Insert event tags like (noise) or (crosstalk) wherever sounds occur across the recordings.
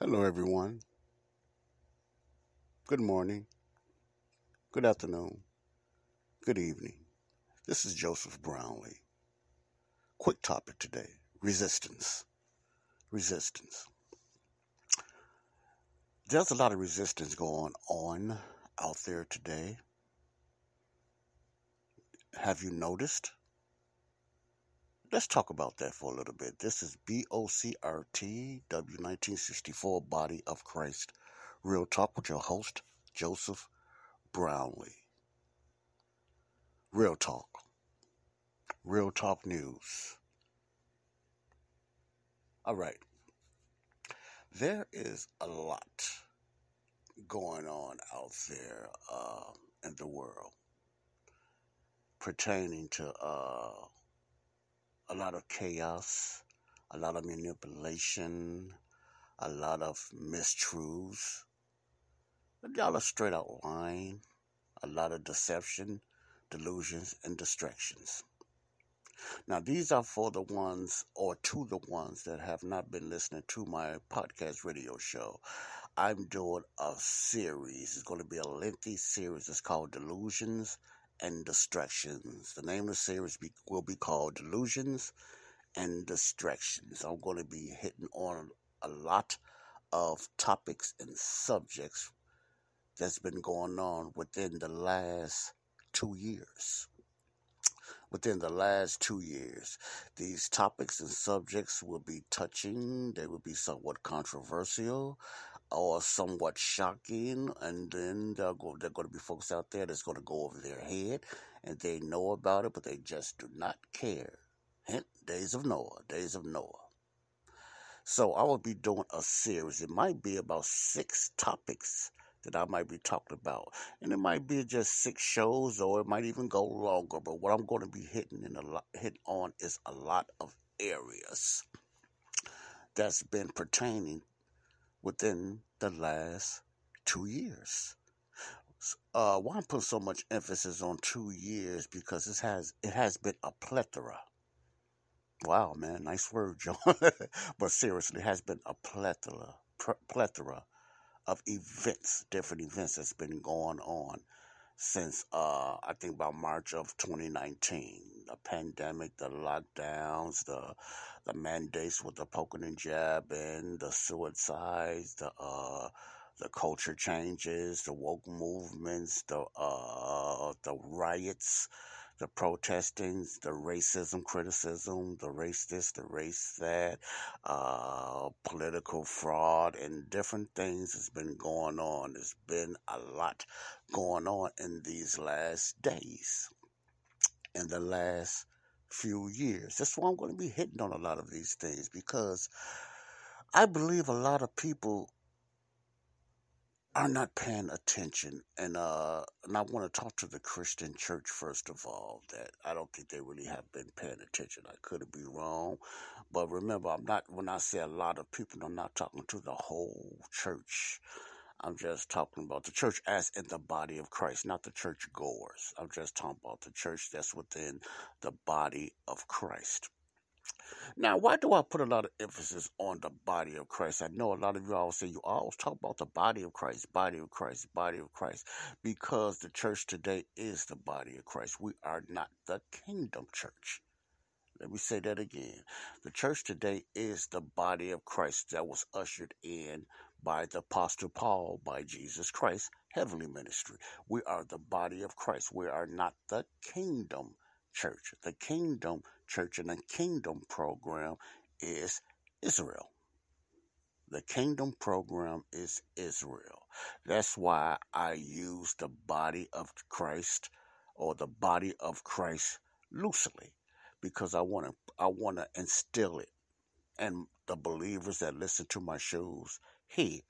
Hello, everyone. Good morning. Good afternoon. Good evening. This is Joseph Brownlee. Quick topic today resistance. Resistance. There's a lot of resistance going on out there today. Have you noticed? Let's talk about that for a little bit. This is BOCRT W1964 Body of Christ. Real Talk with your host, Joseph Brownlee. Real Talk. Real Talk News. All right. There is a lot going on out there uh, in the world pertaining to uh, a lot of chaos, a lot of manipulation, a lot of mistruths, a lot of straight out lying, a lot of deception, delusions, and distractions. Now, these are for the ones or to the ones that have not been listening to my podcast radio show. I'm doing a series. It's going to be a lengthy series. It's called Delusions and Distractions. The name of the series be, will be called Delusions and Distractions. I'm going to be hitting on a lot of topics and subjects that's been going on within the last two years. Within the last two years, these topics and subjects will be touching, they will be somewhat controversial or somewhat shocking, and then they're, go, they're going to be folks out there that's going to go over their head and they know about it, but they just do not care. Hint, Days of Noah, Days of Noah. So I will be doing a series. It might be about six topics that I might be talking about. And it might be just six shows or it might even go longer. But what I'm going to be hitting in a lot, hitting on is a lot of areas that's been pertaining within the last two years. Uh, why I'm putting so much emphasis on two years because it has it has been a plethora. Wow, man, nice word, (laughs) John. but seriously, it has been a plethora, plethora of events, different events that's been going on since uh, I think about March of 2019. The pandemic, the lockdowns, the the mandates with the poking and jabbing, the suicides, the uh, the culture changes, the woke movements, the uh, the riots, the protesting, the racism criticism, the race this, the race that, uh, political fraud, and different things has been going on. There's been a lot going on in these last days, in the last few years. That's why I'm going to be hitting on a lot of these things because I believe a lot of people are not paying attention and uh and I want to talk to the Christian church first of all that I don't think they really have been paying attention. I could be wrong, but remember I'm not when I say a lot of people I'm not talking to the whole church. I'm just talking about the church as in the body of Christ, not the church goers. I'm just talking about the church that's within the body of Christ. Now, why do I put a lot of emphasis on the body of Christ? I know a lot of you all say you always talk about the body of Christ, body of Christ, body of Christ, because the church today is the body of Christ. We are not the kingdom church. Let me say that again. The church today is the body of Christ that was ushered in by the Apostle Paul, by Jesus Christ, heavenly ministry. We are the body of Christ. We are not the kingdom church. The kingdom church and the kingdom program is Israel. The kingdom program is Israel. That's why I use the body of Christ or the body of Christ loosely because I want to I want to instill it and the believers that listen to my shows hear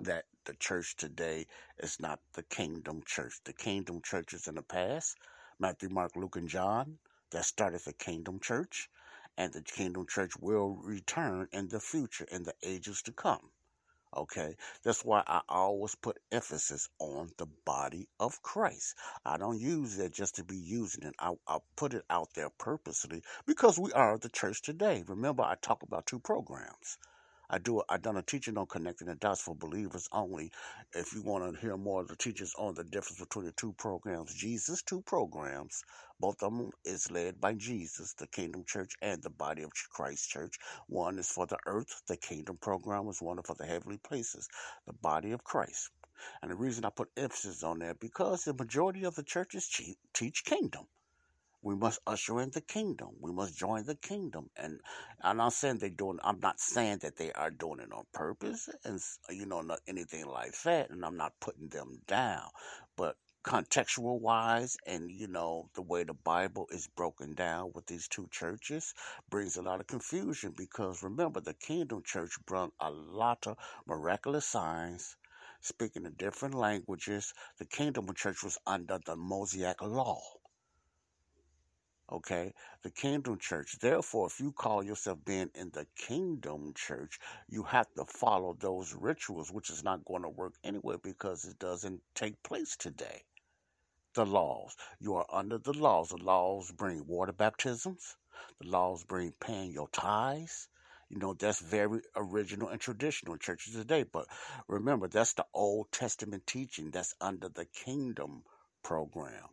that the church today is not the kingdom church. The kingdom churches in the past, Matthew, Mark, Luke, and John, that started the kingdom church, and the kingdom church will return in the future, in the ages to come. Okay, that's why I always put emphasis on the body of Christ. I don't use it just to be using it. I, I put it out there purposely because we are the church today. Remember, I talk about two programs. I do. I done a teaching on connecting the dots for believers only. If you want to hear more of the teachings on the difference between the two programs, Jesus two programs, both of them is led by Jesus, the Kingdom Church and the Body of Christ Church. One is for the earth. The Kingdom program is one for the heavenly places, the Body of Christ. And the reason I put emphasis on that because the majority of the churches teach kingdom. We must usher in the kingdom. We must join the kingdom. And I'm not saying they're doing. I'm not saying that they are doing it on purpose, and you know, not anything like that. And I'm not putting them down, but contextual wise and you know the way the bible is broken down with these two churches brings a lot of confusion because remember the kingdom church brought a lot of miraculous signs speaking in different languages. The kingdom church was under the mosaic law. Okay? The kingdom church. Therefore if you call yourself being in the kingdom church you have to follow those rituals which is not going to work anyway because it doesn't take place today the laws. You are under the laws. The laws bring water baptisms. The laws bring paying your tithes. You know, that's very original and traditional in churches today. But remember, that's the Old Testament teaching that's under the kingdom program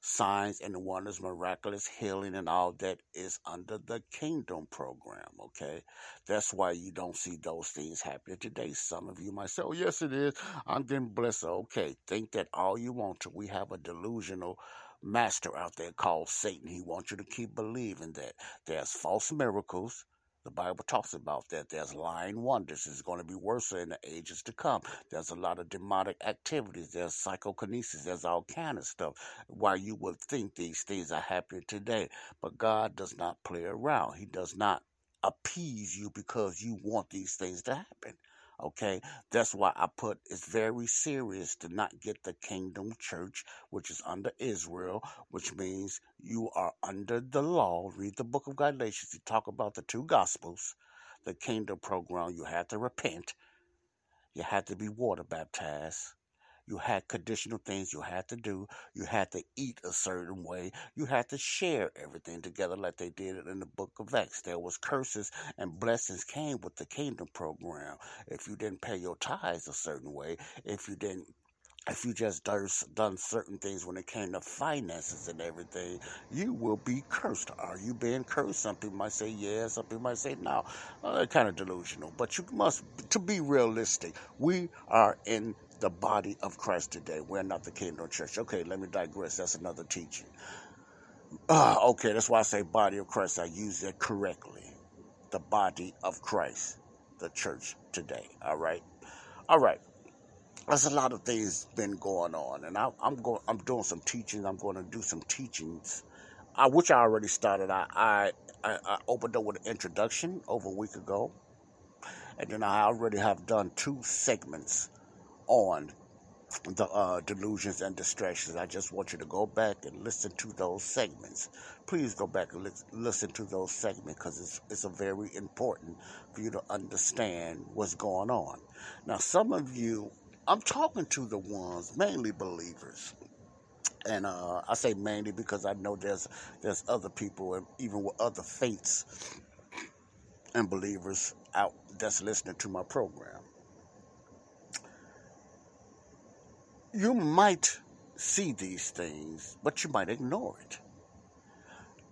signs and wonders, miraculous healing, and all that is under the kingdom program. Okay, that's why you don't see those things happening today. Some of you might say, "Oh, yes, it is. I'm getting blessed." Okay, think that all you want to. We have a delusional master out there called Satan. He wants you to keep believing that there's false miracles the Bible talks about that. There's lying wonders. It's going to be worse in the ages to come. There's a lot of demonic activities. There's psychokinesis. There's all kind of stuff. Why you would think these things are happening today. But God does not play around. He does not appease you because you want these things to happen. Okay, that's why I put it's very serious to not get the kingdom church, which is under Israel, which means you are under the law. Read the book of Galatians. You talk about the two gospels, the kingdom program. You have to repent. You have to be water baptized. You had conditional things you had to do. You had to eat a certain way. You had to share everything together like they did it in the book of Acts. There was curses and blessings came with the kingdom program. If you didn't pay your tithes a certain way, if you didn't if you just done certain things when it came to finances and everything, you will be cursed. Are you being cursed? Some people might say yes, some people might say no. Uh, kind of delusional, but you must, to be realistic, we are in the body of Christ today. We're not the kingdom church. Okay, let me digress. That's another teaching. Uh, okay, that's why I say body of Christ. I use it correctly. The body of Christ, the church today. All right, all right. There's a lot of things been going on, and I, am going. I'm doing some teachings. I'm going to do some teachings, I, which I already started. I, I I opened up with an introduction over a week ago, and then I already have done two segments on the uh, delusions and distractions. I just want you to go back and listen to those segments. Please go back and li- listen to those segments because it's, it's a very important for you to understand what's going on. Now, some of you, I'm talking to the ones, mainly believers. And uh, I say mainly because I know there's there's other people, and even with other faiths and believers out that's listening to my program. You might see these things, but you might ignore it.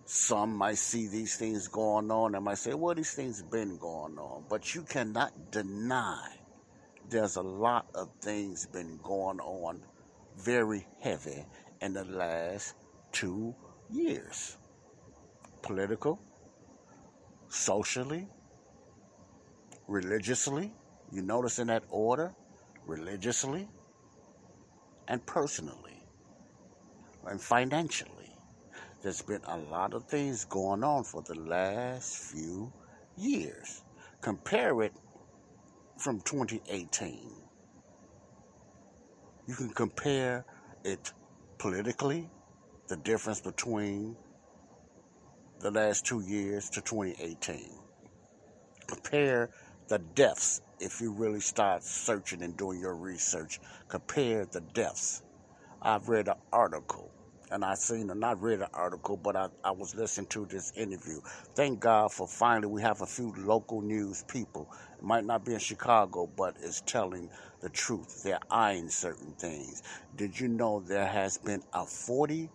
Some might see these things going on and might say, well, these things have been going on. But you cannot deny there's a lot of things been going on very heavy in the last two years. Political, socially, religiously. You notice in that order, religiously, and personally. and financially. There's been a lot of things going on for the last few years. Compare it from 2018. You can compare it politically, the difference between the last two years to 2018. Compare the deaths if you really start searching and doing your research. Compare the deaths. I've read an article and I seen and not read an article, but I, I was listening to this interview. Thank God for finally we have a few local news people. It might not be in Chicago, but it's telling the truth. They're eyeing certain things. Did you know there has been a 40%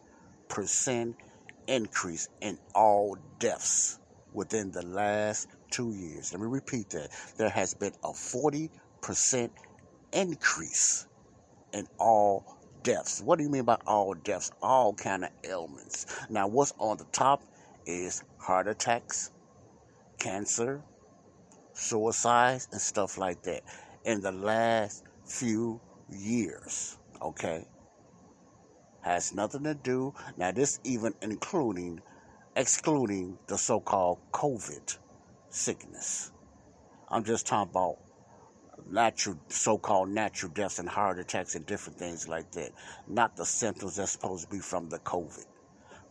increase in all deaths within the last two years? Let me repeat that. There has been a 40% increase in all deaths. What do you mean by all deaths? All kind of ailments. Now, what's on the top is heart attacks, cancer, suicides, and stuff like that. In the last few years, okay, has nothing to do. Now, this even including, excluding the so-called COVID sickness. I'm just talking about natural, so-called natural deaths and heart attacks and different things like that. Not the symptoms that's supposed to be from the COVID.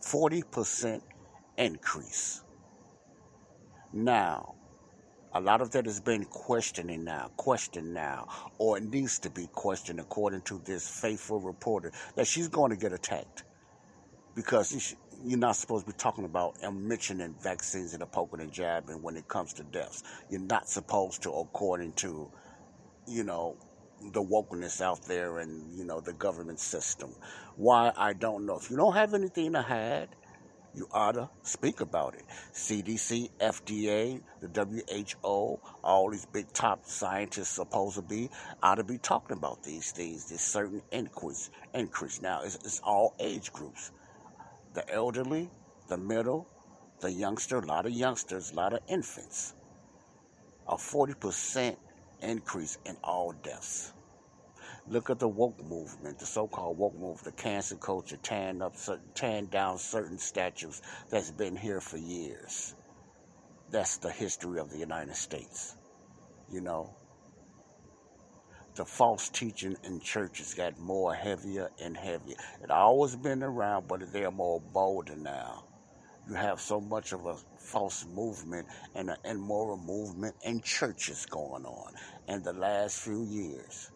40% increase. Now, a lot of that has been questioning now, questioned now, or it needs to be questioned according to this faithful reporter that she's going to get attacked because you're not supposed to be talking about and mentioning vaccines and the poking and jabbing when it comes to deaths. You're not supposed to, according to you know, the wokeness out there and, you know, the government system. Why, I don't know. If you don't have anything to hide, you ought to speak about it. CDC, FDA, the WHO, all these big top scientists supposed to be ought to be talking about these things. This certain increase, increase. Now it's, it's all age groups: the elderly, the middle, the youngster. A lot of youngsters, a lot of infants. A forty percent increase in all deaths. Look at the woke movement, the so-called woke movement, the cancer culture, tearing up, tearing down certain statues that's been here for years. That's the history of the United States. You know, the false teaching in churches got more heavier and heavier. It always been around, but they're more bolder now you have so much of a false movement and an immoral movement in churches going on in the last few years.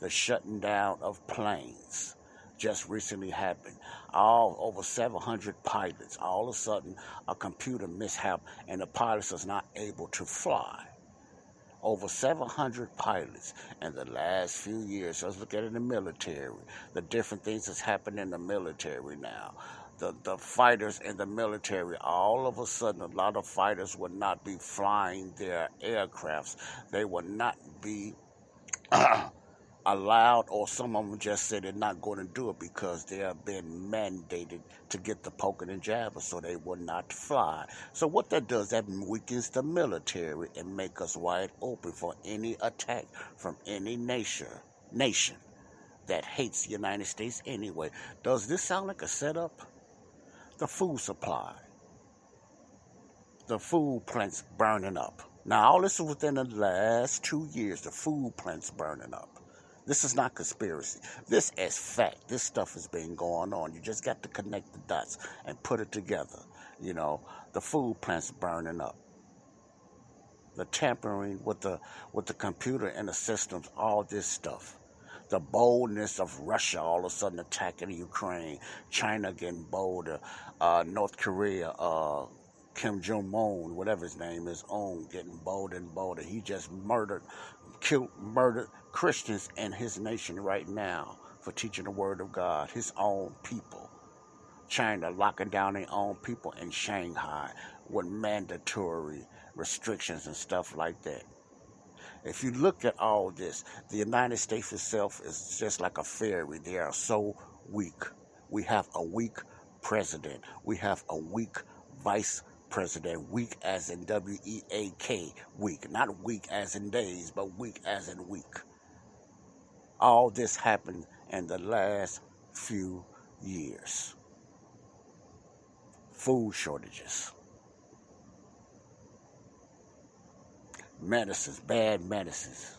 The shutting down of planes just recently happened. All over 700 pilots, all of a sudden, a computer mishap and the pilots is not able to fly. Over 700 pilots in the last few years. Let's look at it in the military. The different things that's happened in the military now the, the fighters in the military, all of a sudden, a lot of fighters would not be flying their aircrafts. They would not be (clears throat) uh, allowed, or some of them just said they're not going to do it because they have been mandated to get the poking and jabbing, so they will not fly. So what that does, that weakens the military and make us wide open for any attack from any nation. Nation that hates the United States anyway. Does this sound like a setup? the food supply, the food plants burning up. Now, all this is within the last two years, the food plants burning up. This is not conspiracy. This is fact. This stuff has been going on. You just got to connect the dots and put it together. You know, the food plants burning up. The tampering with the with the computer and the systems, all this stuff the boldness of Russia all of a sudden attacking Ukraine, China getting bolder, uh, North Korea, uh, Kim Jong Un, whatever his name is, on getting bolder and bolder. He just murdered, killed, murdered Christians in his nation right now for teaching the word of God, his own people. China locking down their own people in Shanghai with mandatory restrictions and stuff like that. If you look at all this, the United States itself is just like a fairy. They are so weak. We have a weak president. We have a weak vice president. Weak as in W E A K, weak. Not weak as in days, but weak as in weak. All this happened in the last few years. Food shortages, medicines, bad medicines.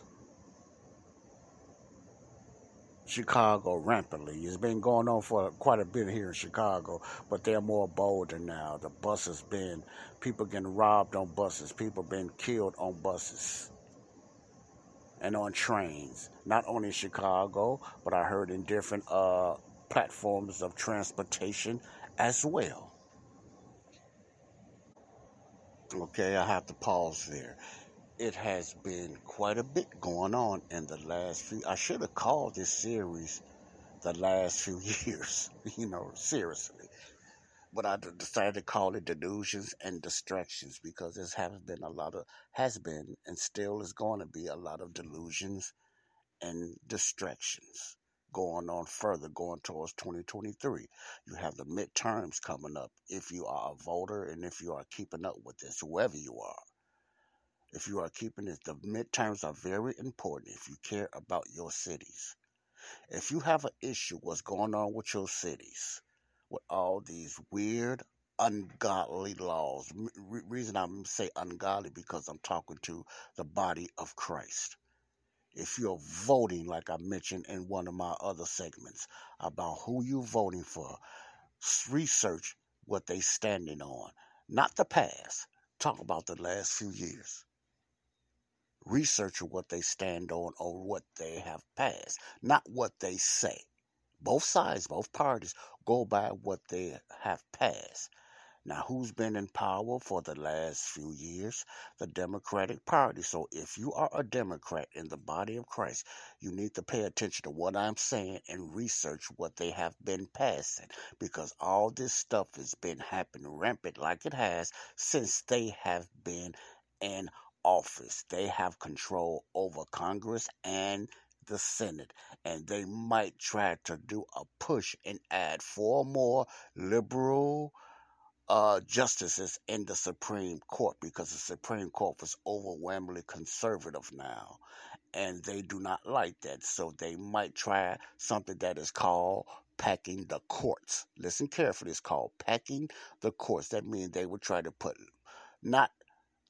Chicago rampantly. It's been going on for quite a bit here in Chicago, but they're more bolder now. The buses been people getting robbed on buses, people been killed on buses and on trains. Not only in Chicago, but I heard in different uh, platforms of transportation as well. Okay, I have to pause there it has been quite a bit going on in the last few. I should have called this series the last few (laughs) years, you know, seriously. But I decided to call it delusions and distractions because there has been a lot of, has been, and still is going to be a lot of delusions and distractions going on further, going towards 2023. You have the midterms coming up if you are a voter and if you are keeping up with this, whoever you are if you are keeping it, the midterms are very important if you care about your cities. If you have an issue, what's going on with your cities, with all these weird, ungodly laws. Re- reason I'm say ungodly because I'm talking to the body of Christ. If you're voting, like I mentioned in one of my other segments, about who you're voting for, research what they're standing on, not the past. Talk about the last few years research what they stand on or what they have passed, not what they say. Both sides, both parties go by what they have passed. Now, who's been in power for the last few years? The Democratic Party. So, if you are a Democrat in the body of Christ, you need to pay attention to what I'm saying and research what they have been passing because all this stuff has been happening rampant like it has since they have been in office. They have control over Congress and the Senate, and they might try to do a push and add four more liberal uh, justices in the Supreme Court because the Supreme Court was overwhelmingly conservative now, and they do not like that. So they might try something that is called packing the courts. Listen carefully, it's called packing the courts. That means they would try to put not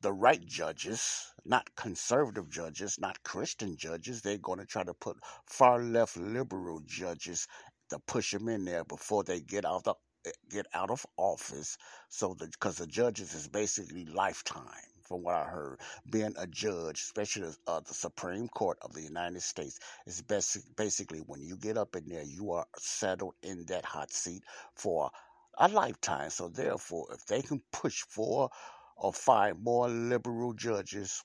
the right judges, not conservative judges, not Christian judges. They're going to try to put far left liberal judges to push them in there before they get out the get out of office. So because the judges is basically lifetime. From what I heard, being a judge, especially uh, the Supreme Court of the United States, is basic, basically when you get up in there, you are settled in that hot seat for a lifetime. So therefore, if they can push for or five more liberal judges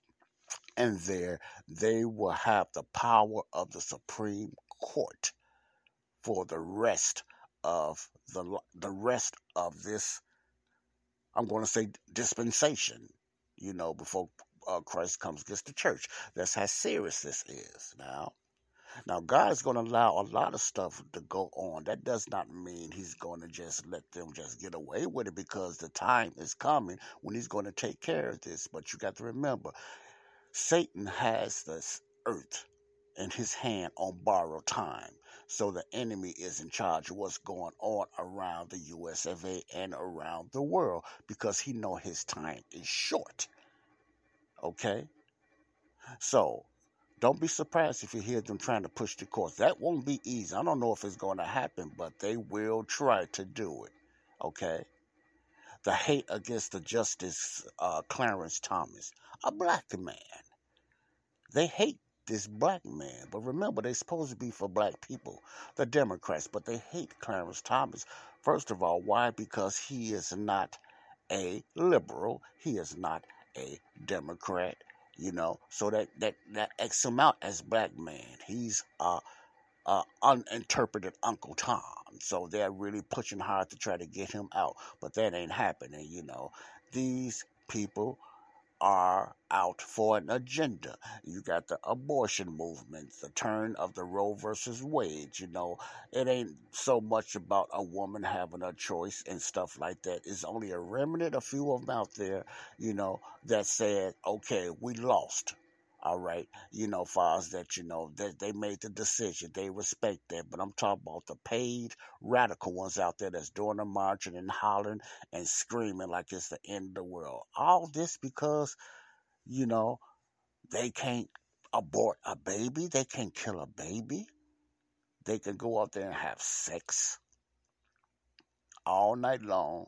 and there they will have the power of the Supreme Court for the rest of the the rest of this I'm going to say dispensation you know before uh, Christ comes gets the church. That's how serious this is now now, God is going to allow a lot of stuff to go on. That does not mean He's going to just let them just get away with it because the time is coming when He's going to take care of this. But you got to remember, Satan has this earth in his hand on borrowed time. So the enemy is in charge of what's going on around the US of A and around the world because he know his time is short. Okay? So don't be surprised if you hear them trying to push the courts. That won't be easy. I don't know if it's going to happen, but they will try to do it. Okay? The hate against the Justice uh, Clarence Thomas, a black man. They hate this black man. But remember, they're supposed to be for black people, the Democrats, but they hate Clarence Thomas. First of all, why? Because he is not a liberal, he is not a Democrat, you know. So that that that X him out as black man. He's uh, uh uninterpreted Uncle Tom. So they're really pushing hard to try to get him out, but that ain't happening. You know, these people are out for an agenda. You got the abortion movement, the turn of the Roe versus Wade. You know, it ain't so much about a woman having a choice and stuff like that. It's only a remnant, a few of them out there, you know, that said, okay, we lost. All right, you know, far as that, you know, that they made the decision, they respect that. But I'm talking about the paid radical ones out there that's doing the marching and hollering and screaming like it's the end of the world. All this because, you know, they can't abort a baby, they can't kill a baby, they can go out there and have sex all night long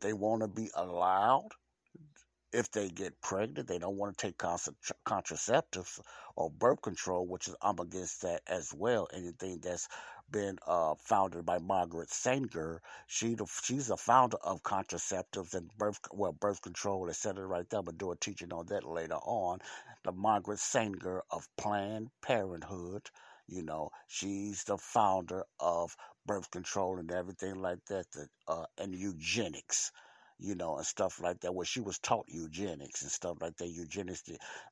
they want to be allowed if they get pregnant, they don't want to take contraceptives or birth control, which is I'm against that as well. Anything that's been uh, founded by Margaret Sanger, she the, she's the founder of contraceptives and birth well birth control, etc. Right there, but do a teaching on that later on. The Margaret Sanger of Planned Parenthood. You know, she's the founder of birth control and everything like that, the, uh, and eugenics, you know, and stuff like that. Where she was taught eugenics and stuff like that. Eugenics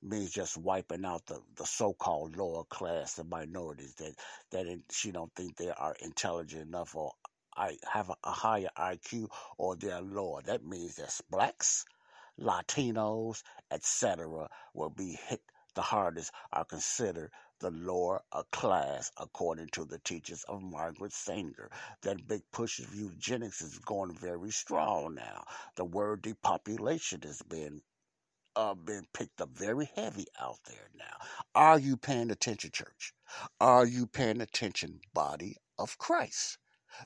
means just wiping out the, the so-called lower class, the minorities that that she don't think they are intelligent enough or I have a, higher IQ or they're lower. That means that blacks, Latinos, etc., will be hit the hardest are considered the lower a class, according to the teachers of Margaret Sanger. That big push of eugenics is going very strong now. The word depopulation has been uh, been picked up very heavy out there now. Are you paying attention, church? Are you paying attention, body of Christ?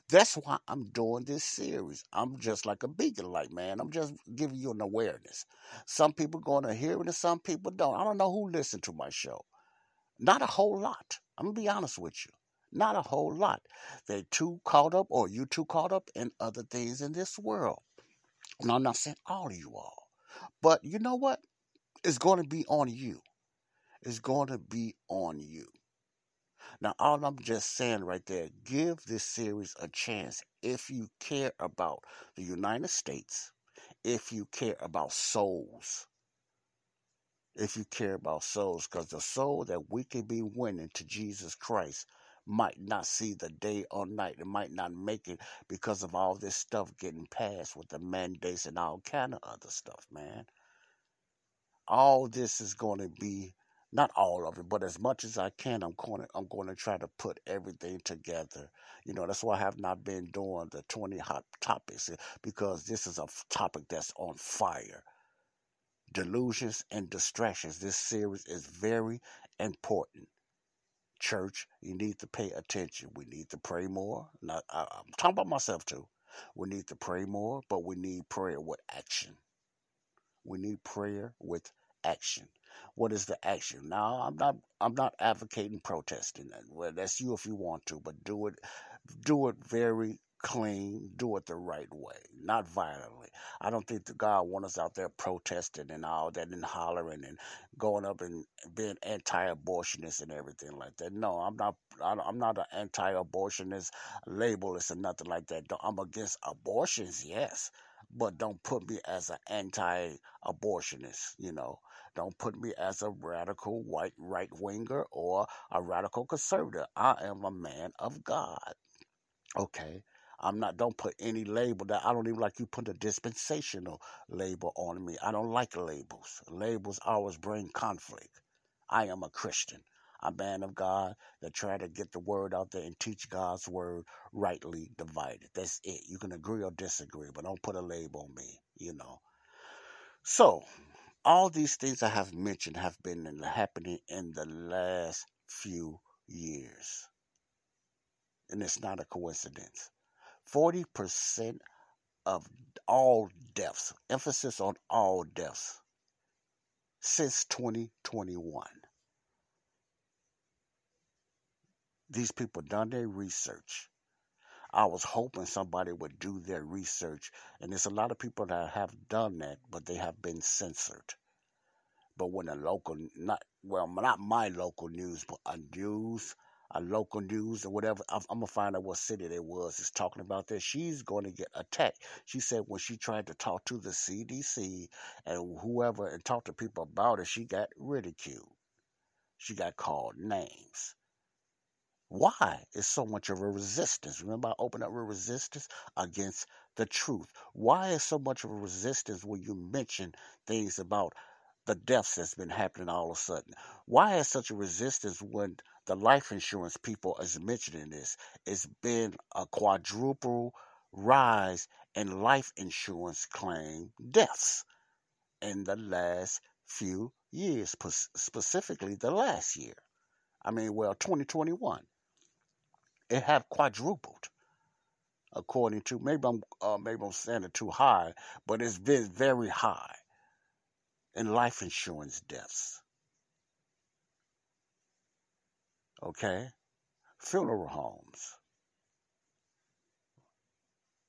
That's why I'm doing this series. I'm just like a beacon light, man. I'm just giving you an awareness. Some people going to hear it and some people don't. I don't know who listened to my show. Not a whole lot. I'm going to be honest with you. Not a whole lot. They too caught up, or you too caught up in other things in this world. And I'm not saying all of you all. But you know what? It's going to be on you. It's going to be on you. Now, all I'm just saying right there, give this series a chance if you care about the United States, if you care about souls, if you care about souls, because the soul that we can be winning to Jesus Christ might not see the day or night. It might not make it because of all this stuff getting passed with the mandates and all kind of other stuff, man. All this is going to be not all of it, but as much as I can, I'm going to, I'm going to try to put everything together. You know, that's why I have not been doing the 20 hot topics because this is a topic that's on fire. Delusions and distractions. This series is very important. Church, you need to pay attention. We need to pray more. I, I'm talking about myself too. We need to pray more, but we need prayer with action. We need prayer with action. What is the action? Now, I'm not I'm not advocating protesting. Well, that's you if you want to, but do it do it very clean, do it the right way, not violently. I don't think the God wants us out there protesting and all that and hollering and going up and being anti-abortionist and everything like that. No, I'm not. I'm not an anti-abortionist, labelist, or nothing like that. I'm against abortions, yes, but don't put me as an anti-abortionist. You know, don't put me as a radical white right winger or a radical conservative. I am a man of God. Okay. I'm not, don't put any label that I don't even like you put a dispensational label on me. I don't like labels. Labels always bring conflict. I am a Christian, a man of God that try to get the word out there and teach God's word rightly divided. That's it. You can agree or disagree, but don't put a label on me, you know. So, All these things I have mentioned have been in, happening in the last few years. And it's not a coincidence. 40% of all deaths, emphasis on all deaths, since 2021. These people done their research. I was hoping somebody would do their research, and there's a lot of people that have done that, but they have been censored. But when a local, not well, not my local news, but a news a local news or whatever. I'm, I'm, gonna find out what city they was is talking about this. She's going to get attacked. She said when she tried to talk to the CDC and whoever and talk to people about it, she got ridiculed. She got called names. Why is so much of a resistance? Remember, I opened up a resistance against the truth. Why is so much of a resistance when you mention things about the deaths that's been happening all of a sudden? Why is such a resistance when the life insurance people is mentioning this. It's been a quadruple rise in life insurance claim deaths in the last few years, specifically the last year. I mean, well, 2021. It have quadrupled, according to maybe I'm uh, maybe I'm saying it too high, but it's been very high in life insurance deaths. Okay? Funeral homes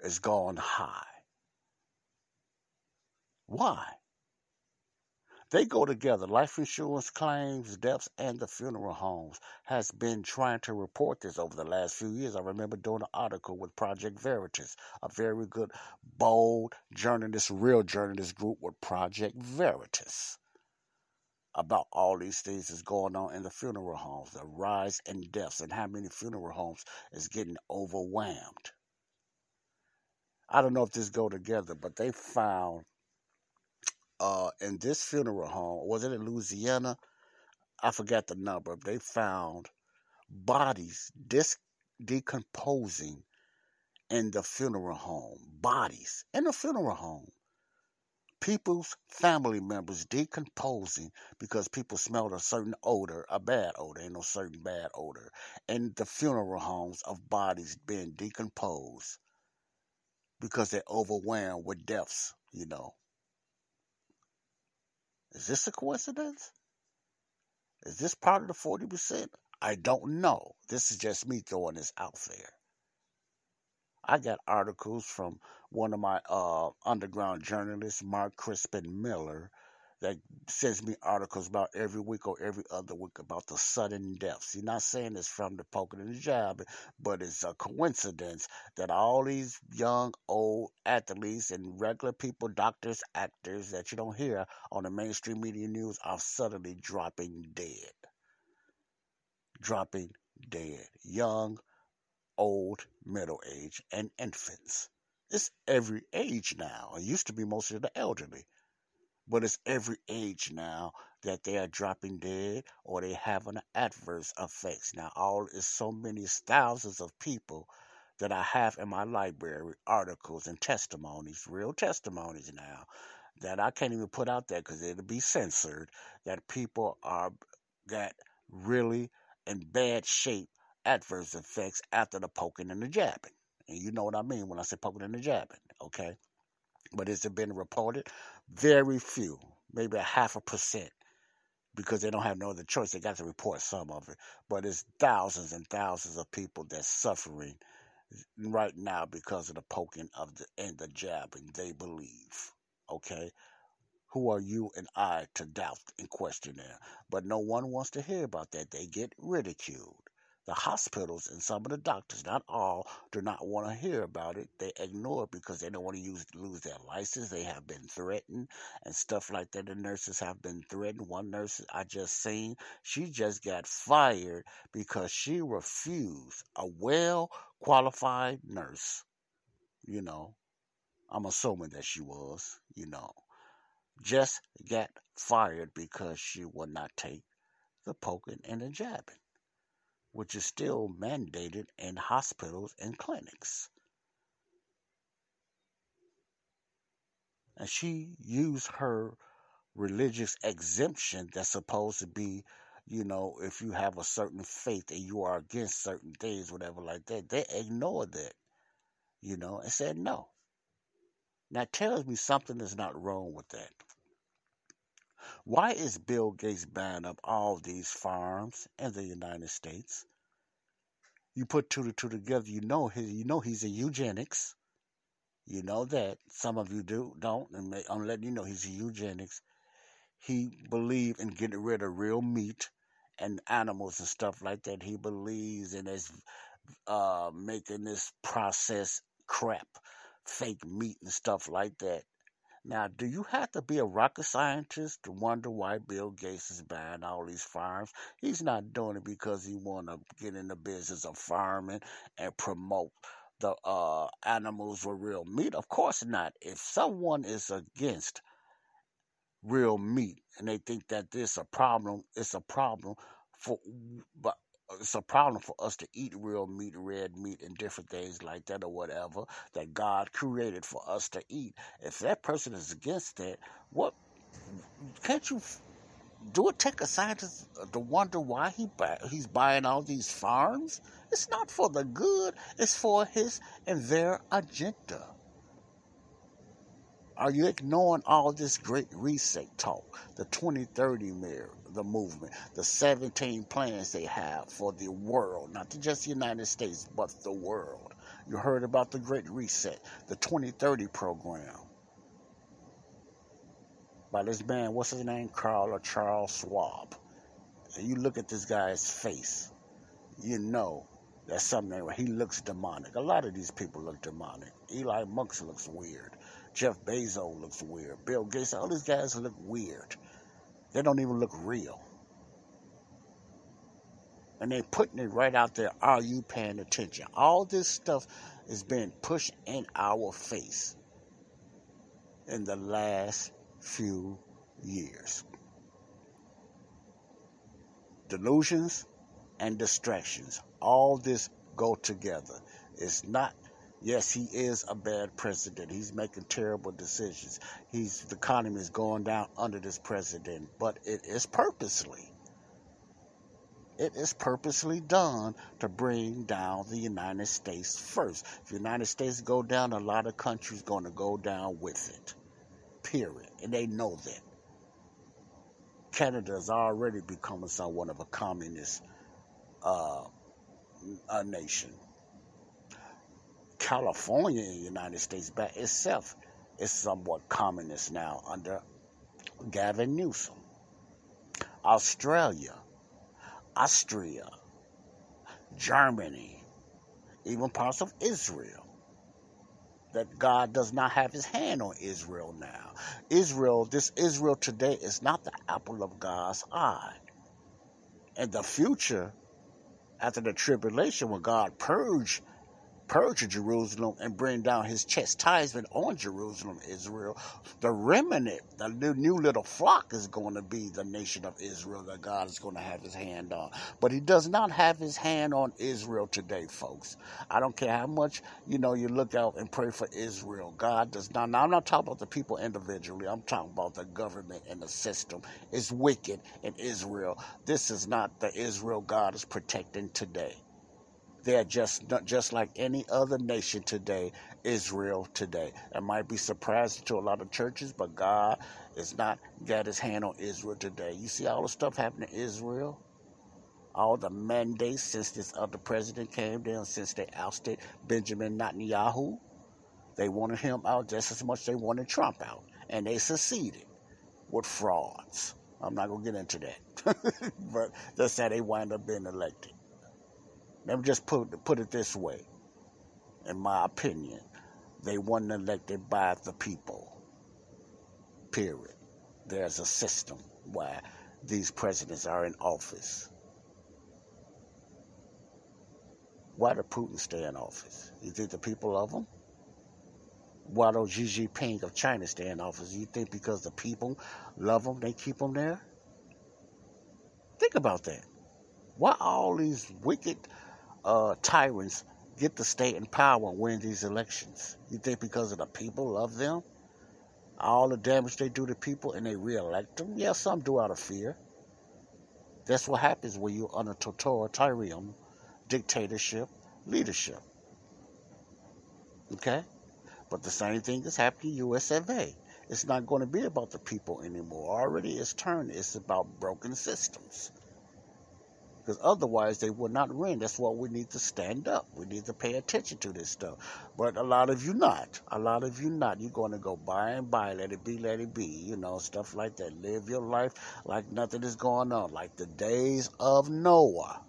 is gone high. Why? They go together. Life insurance claims, deaths, and the funeral homes has been trying to report this over the last few years. I remember doing an article with Project Veritas, a very good, bold journalist, real journalist group with Project Veritas about all these things that's going on in the funeral homes, the rise in deaths, and how many funeral homes is getting overwhelmed. I don't know if this go together, but they found uh, in this funeral home, was it in Louisiana? I forgot the number. They found bodies dis- decomposing in the funeral home. Bodies in the funeral home people's family members decomposing because people smelled a certain odor, a bad odor, ain't no certain bad odor, and the funeral homes of bodies being decomposed because they're overwhelmed with deaths, you know. Is this a coincidence? Is this part of the 40%? I don't know. This is just me throwing this out there. I got articles from one of my uh, underground journalists, Mark Crispin Miller, that sends me articles about every week or every other week about the sudden deaths. He's not saying it's from the poking in the jab, but it's a coincidence that all these young, old athletes and regular people, doctors, actors that you don't hear on the mainstream media news are suddenly dropping dead. Dropping dead. Young, old, middle age, and infants. It's every age now. It used to be mostly the elderly, but it's every age now that they are dropping dead or they having adverse effects. Now, all is so many thousands of people that I have in my library, articles and testimonies, real testimonies now, that I can't even put out there because it'll be censored. That people are got really in bad shape adverse effects after the poking and the jabbing. And you know what I mean when I say poking and the jabbing, okay? But has it been reported? Very few, maybe a half a percent, because they don't have no other choice. They got to report some of it. But it's thousands and thousands of people that's suffering right now because of the poking of the and the jabbing. They believe, okay? Who are you and I to doubt and question there? But no one wants to hear about that. They get ridiculed the hospitals and some of the doctors, not all, do not want to hear about it. They ignore it because they don't want to use lose their license. They have been threatened and stuff like that. The nurses have been threatened. One nurse I just seen, she just got fired because she refused a well qualified nurse. You know, I'm assuming that she was, you know, just got fired because she would not take the poking and the jabbing which is still mandated in hospitals and clinics. And she used her religious exemption that's supposed to be, you know, if you have a certain faith and you are against certain things, whatever like that, they ignored that, you know, and said no. Now tells me something is not wrong with that. Why is Bill Gates buying up all these farms in the United States? You put two to two together, you know he, you know he's a eugenics. You know that. Some of you do don't, and I'm letting you know he's a eugenics. He believed in getting rid of real meat and animals and stuff like that. He believes in this uh, making this process crap fake meat and stuff like that. Now, do you have to be a rocket scientist to wonder why Bill Gates is buying all these farms? He's not doing it because he want to get in the business of farming and promote the uh, animals with real meat. Of course not. If someone is against real meat and they think that this is a problem, it's a problem for but Uh, it's a problem for us to eat real meat, red meat, and different things like that, or whatever that God created for us to eat. If that person is against that, what can't you do it take a scientist uh, to wonder why he buy, he's buying all these farms? It's not for the good, it's for his and their agenda. Are you ignoring all this great reset talk, the 2030 mirror, the movement, the 17 plans they have for the world, not just the United States, but the world? You heard about the Great Reset, the 2030 program by this man, what's his name? Carl or Charles Schwab. And you look at this guy's face, you know that's something he looks demonic. A lot of these people look demonic. Elon Musk looks weird. Jeff Bezos looks weird. Bill Gates, all these guys look weird. They don't even look real. And they're putting it right out there. Are you paying attention? All this stuff is being pushed in our face in the last few years. Delusions and distractions, all this go together. It's not Yes, he is a bad president. He's making terrible decisions. He's the economy is going down under this president, but it is purposely. It is purposely done to bring down the United States first. If the United States go down, a lot of countries going to go down with it. Period. And they know that. Canada has already become somewhat of a communist uh, a nation. California in the United States by itself is somewhat communist now under Gavin Newsom. Australia, Austria, Germany, even parts of Israel. That God does not have his hand on Israel now. Israel, this Israel today is not the apple of God's eye. And the future, after the tribulation, when God purged purge Jerusalem and bring down his chastisement on Jerusalem, Israel. The remnant, the new little flock is going to be the nation of Israel that God is going to have his hand on. But he does not have his hand on Israel today, folks. I don't care how much, you know, you look out and pray for Israel. God does not. Now, I'm not talking about the people individually. I'm talking about the government and the system is wicked in Israel. This is not the Israel God is protecting today. They're just just like any other nation today, Israel today. It might be surprising to a lot of churches, but God is not got his hand on Israel today. You see all the stuff happening in Israel? All the mandates since this other president came down, since they ousted Benjamin Netanyahu. They wanted him out just as much as they wanted Trump out. And they succeeded with frauds. I'm not going to get into that. (laughs) but that's how they wind up being elected. Let me just put put it this way. In my opinion, they weren't elected by the people. Period. There's a system where these presidents are in office. Why did Putin stay in office? You think the people love him? Why don't Xi Jinping of China stay in office? You think because the people love him, they keep him there? Think about that. Why all these wicked uh, tyrants get to stay in power and win these elections? You think because of the people love them? all the damage they do to people and they reelect them. Yeah, some do out of fear. That's what happens when you're under totalitarian dictatorship leadership. Okay? But the same thing is happening in US of A. It's not going to be about the people anymore. Already it's turned, it's about broken systems. Because otherwise they will not win. That's why we need to stand up. We need to pay attention to this stuff. But a lot of you not. A lot of you not. You're going to go by and by, let it be, let it be. You know, stuff like that. Live your life like nothing is going on. Like the days of Noah.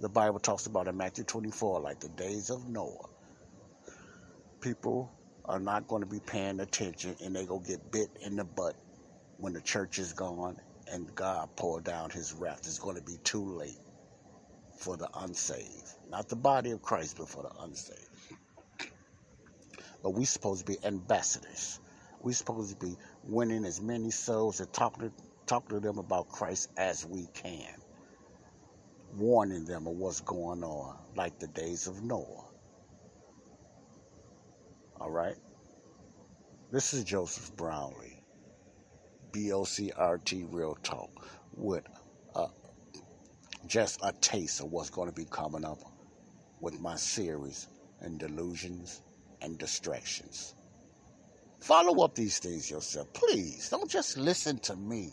The Bible talks about in Matthew 24, like the days of Noah. People are not going to be paying attention and they go get bit in the butt when the church is gone and God pour down his wrath. It's going to be too late for the unsaved. Not the body of Christ, but for the unsaved. But we're supposed to be ambassadors. We're supposed to be winning as many souls and talking to, talking to them about Christ as we can. Warning them of what's going on, like the days of Noah. All right? This is Joseph Brownlee. BOCRT Real Talk with uh, just a taste of what's going to be coming up with my series and delusions and distractions. Follow up these things yourself. Please don't just listen to me.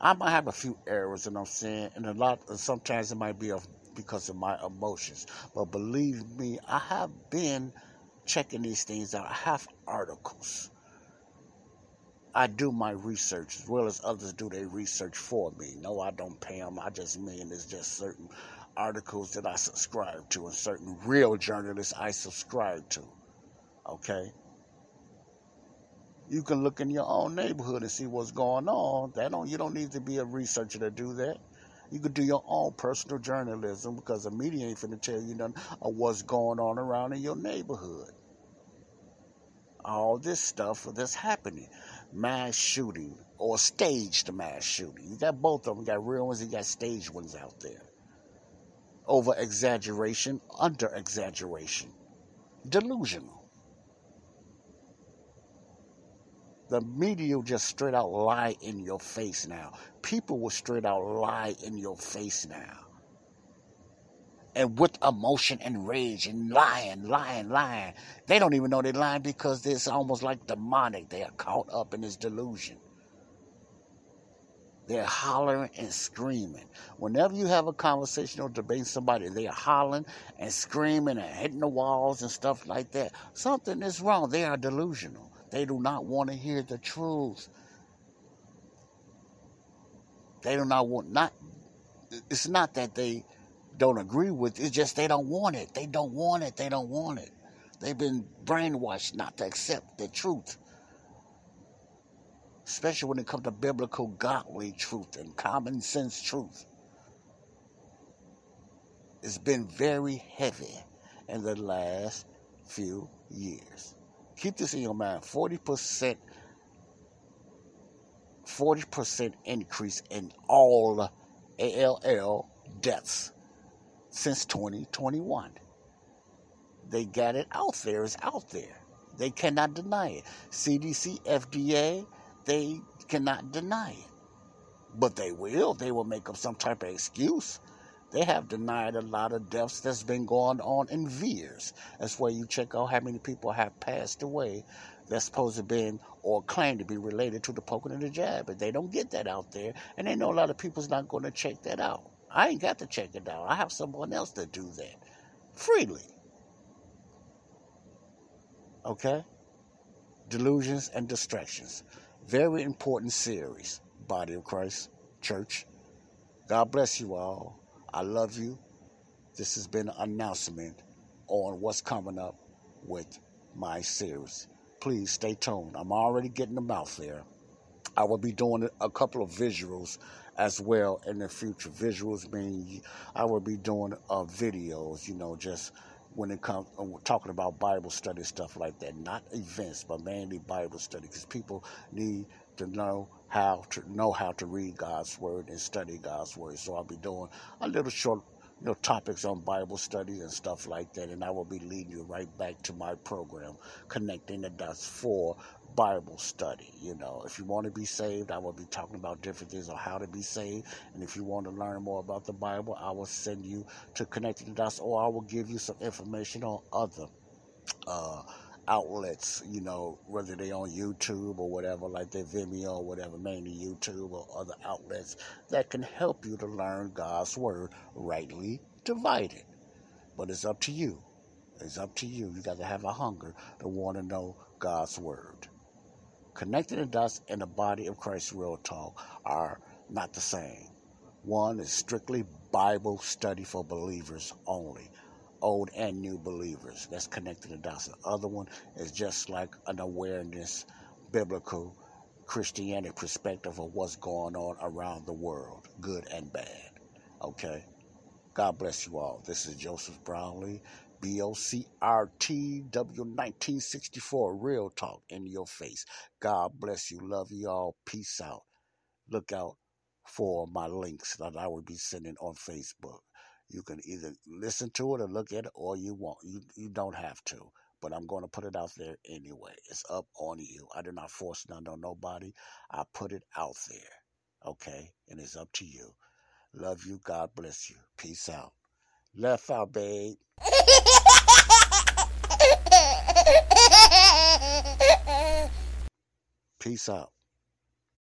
I might have a few errors, and I'm saying, and a lot. Sometimes it might be because of my emotions, but believe me, I have been checking these things out. I have articles. I do my research as well as others do their research for me. No, I don't pay them. I just mean it's just certain articles that I subscribe to and certain real journalists I subscribe to. Okay? You can look in your own neighborhood and see what's going on. That don't you don't need to be a researcher to do that. You could do your own personal journalism because the media ain't finna tell you nothing of what's going on around in your neighborhood. All this stuff that's happening mass shooting or staged mass shooting. You got both of them. You got real ones, you got staged ones out there. Over exaggeration, under exaggeration, delusional. The media will just straight out lie in your face now. People will straight out lie in your face now and with emotion and rage and lying, lying, lying. They don't even know they're lying because it's almost like demonic. They are caught up in this delusion. They're hollering and screaming. Whenever you have a conversation or debate somebody, they are hollering and screaming and hitting the walls and stuff like that. Something is wrong. They are delusional. They do not want to hear the truth. They do not want not it's not that they don't agree with. It's just they don't want it. They don't want it. They don't want it. They've been brainwashed not to accept the truth. Especially when it comes to biblical, godly truth and common sense truth. It's been very heavy in the last few years. Keep this in your mind 40%, 40% increase in all ALL deaths since 2021. They got it out there. It's out there. They cannot deny it. CDC, FDA, they cannot deny it. But they will. They will make up some type of excuse. They have denied a lot of deaths that's been going on in years. That's where you check out how many people have passed away that's supposed to be or claim to be related to the poking and the jab. But they don't get that out there. And they know a lot of people's not going to check that out. I ain't got to check it out. I have someone else to do that freely. Okay? Delusions and distractions. Very important series, Body of Christ Church. God bless you all. I love you. This has been an announcement on what's coming up with my series. Please stay tuned. I'm already getting them out there. I will be doing a couple of visuals as well in the future. Visuals mean I will be doing uh, videos, you know, just when it comes uh, talking about Bible study stuff like that. Not events, but mainly Bible study, because people need to know how to know how to read God's word and study God's word. So I'll be doing a little short you know, topics on Bible studies and stuff like that. And I will be leading you right back to my program, Connecting the Dots for Bible study. You know, if you want to be saved, I will be talking about different things on how to be saved. And if you want to learn more about the Bible, I will send you to Connecting the Dots or I will give you some information on other uh, outlets, you know, whether they on YouTube or whatever, like their Vimeo or whatever, mainly YouTube or other outlets that can help you to learn God's word rightly divided. But it's up to you. It's up to you. You got to have a hunger to want to know God's word. Connecting the dots and the body of Christ Real Talk are not the same. One is strictly Bible study for believers only old and new believers. That's connected to dots. The other one is just like an awareness, biblical Christianity perspective of what's going on around the world, good and bad. Okay? God bless you all. This is Joseph Brownlee, B O C R T W 1964, real talk in your face. God bless you. Love you all. Peace out. Look out for my links that I will be sending on Facebook. You can either listen to it or look at it, or you won't. You you don't have to. But I'm going to put it out there anyway. It's up on you. I do not force none on nobody. I put it out there. Okay? And it's up to you. Love you. God bless you. Peace out. Left out, babe. (laughs) Peace out.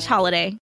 slash holiday.